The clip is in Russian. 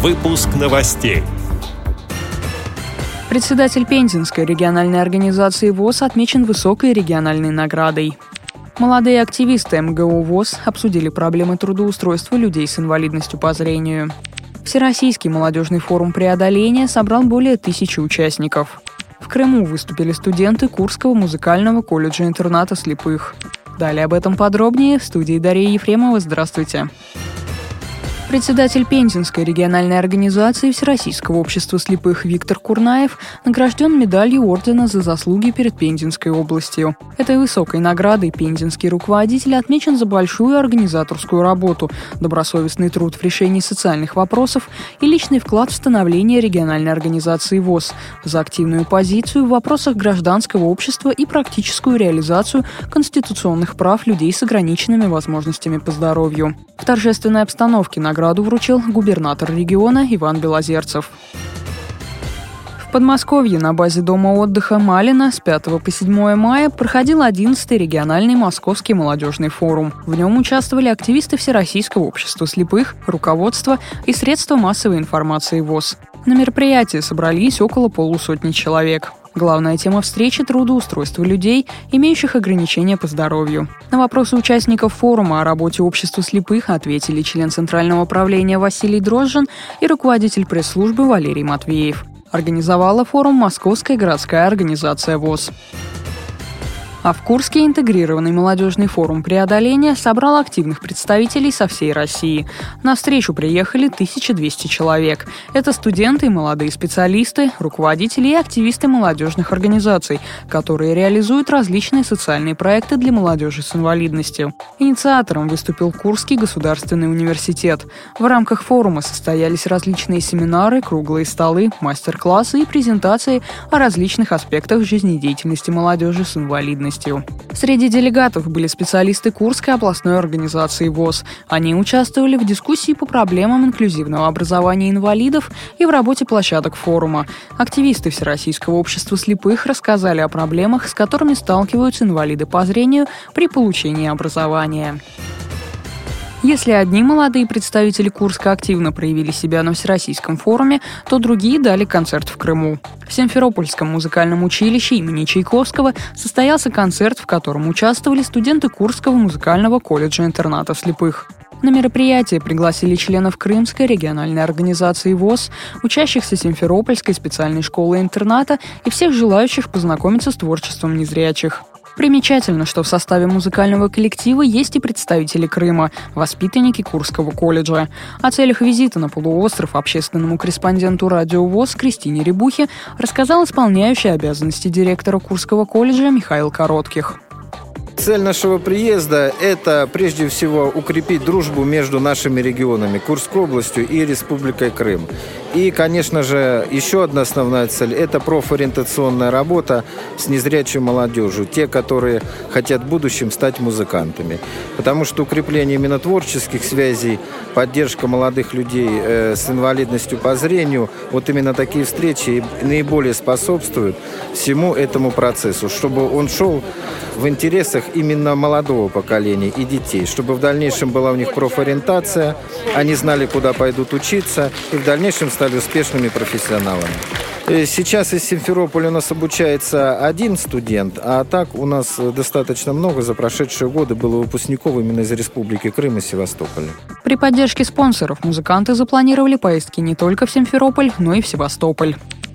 Выпуск новостей. Председатель Пензенской региональной организации ВОЗ отмечен высокой региональной наградой. Молодые активисты МГУ ВОЗ обсудили проблемы трудоустройства людей с инвалидностью по зрению. Всероссийский молодежный форум преодоления собрал более тысячи участников. В Крыму выступили студенты Курского музыкального колледжа-интерната слепых. Далее об этом подробнее в студии Дарья Ефремова. Здравствуйте. Здравствуйте. Председатель Пензенской региональной организации Всероссийского общества слепых Виктор Курнаев награжден медалью ордена за заслуги перед Пензенской областью. Этой высокой наградой пензенский руководитель отмечен за большую организаторскую работу, добросовестный труд в решении социальных вопросов и личный вклад в становление региональной организации ВОЗ, за активную позицию в вопросах гражданского общества и практическую реализацию конституционных прав людей с ограниченными возможностями по здоровью. В торжественной обстановке награда награду вручил губернатор региона Иван Белозерцев. В Подмосковье на базе дома отдыха Малина с 5 по 7 мая проходил 11-й региональный Московский молодежный форум. В нем участвовали активисты Всероссийского общества слепых, руководство и средства массовой информации ВОЗ. На мероприятии собрались около полусотни человек. Главная тема встречи – трудоустройство людей, имеющих ограничения по здоровью. На вопросы участников форума о работе общества слепых ответили член Центрального правления Василий Дрожжин и руководитель пресс-службы Валерий Матвеев. Организовала форум Московская городская организация ВОЗ. А в Курске интегрированный молодежный форум преодоления собрал активных представителей со всей России. На встречу приехали 1200 человек. Это студенты и молодые специалисты, руководители и активисты молодежных организаций, которые реализуют различные социальные проекты для молодежи с инвалидностью. Инициатором выступил Курский государственный университет. В рамках форума состоялись различные семинары, круглые столы, мастер-классы и презентации о различных аспектах жизнедеятельности молодежи с инвалидностью инвалидностью. Среди делегатов были специалисты Курской областной организации ВОЗ. Они участвовали в дискуссии по проблемам инклюзивного образования инвалидов и в работе площадок форума. Активисты Всероссийского общества слепых рассказали о проблемах, с которыми сталкиваются инвалиды по зрению при получении образования. Если одни молодые представители Курска активно проявили себя на Всероссийском форуме, то другие дали концерт в Крыму. В Симферопольском музыкальном училище имени Чайковского состоялся концерт, в котором участвовали студенты Курского музыкального колледжа-интерната слепых. На мероприятие пригласили членов Крымской региональной организации ВОЗ, учащихся Симферопольской специальной школы-интерната и всех желающих познакомиться с творчеством незрячих. Примечательно, что в составе музыкального коллектива есть и представители Крыма, воспитанники Курского колледжа. О целях визита на полуостров общественному корреспонденту радио ВОЗ Кристине Рябухе рассказал исполняющий обязанности директора Курского колледжа Михаил Коротких. Цель нашего приезда – это прежде всего укрепить дружбу между нашими регионами, Курской областью и Республикой Крым. И, конечно же, еще одна основная цель – это профориентационная работа с незрячей молодежью, те, которые хотят в будущем стать музыкантами. Потому что укрепление именно творческих связей, поддержка молодых людей э, с инвалидностью по зрению, вот именно такие встречи наиболее способствуют всему этому процессу, чтобы он шел в интересах именно молодого поколения и детей, чтобы в дальнейшем была у них профориентация, они знали, куда пойдут учиться, и в дальнейшем стали успешными профессионалами. Э, сейчас из Симферополя у нас обучается один студент, а так у нас достаточно много за прошедшие годы было выпускников именно из Республики Крым и Севастополя. При поддержке спонсоров музыканты запланировали поездки не только в Симферополь, но и в Севастополь.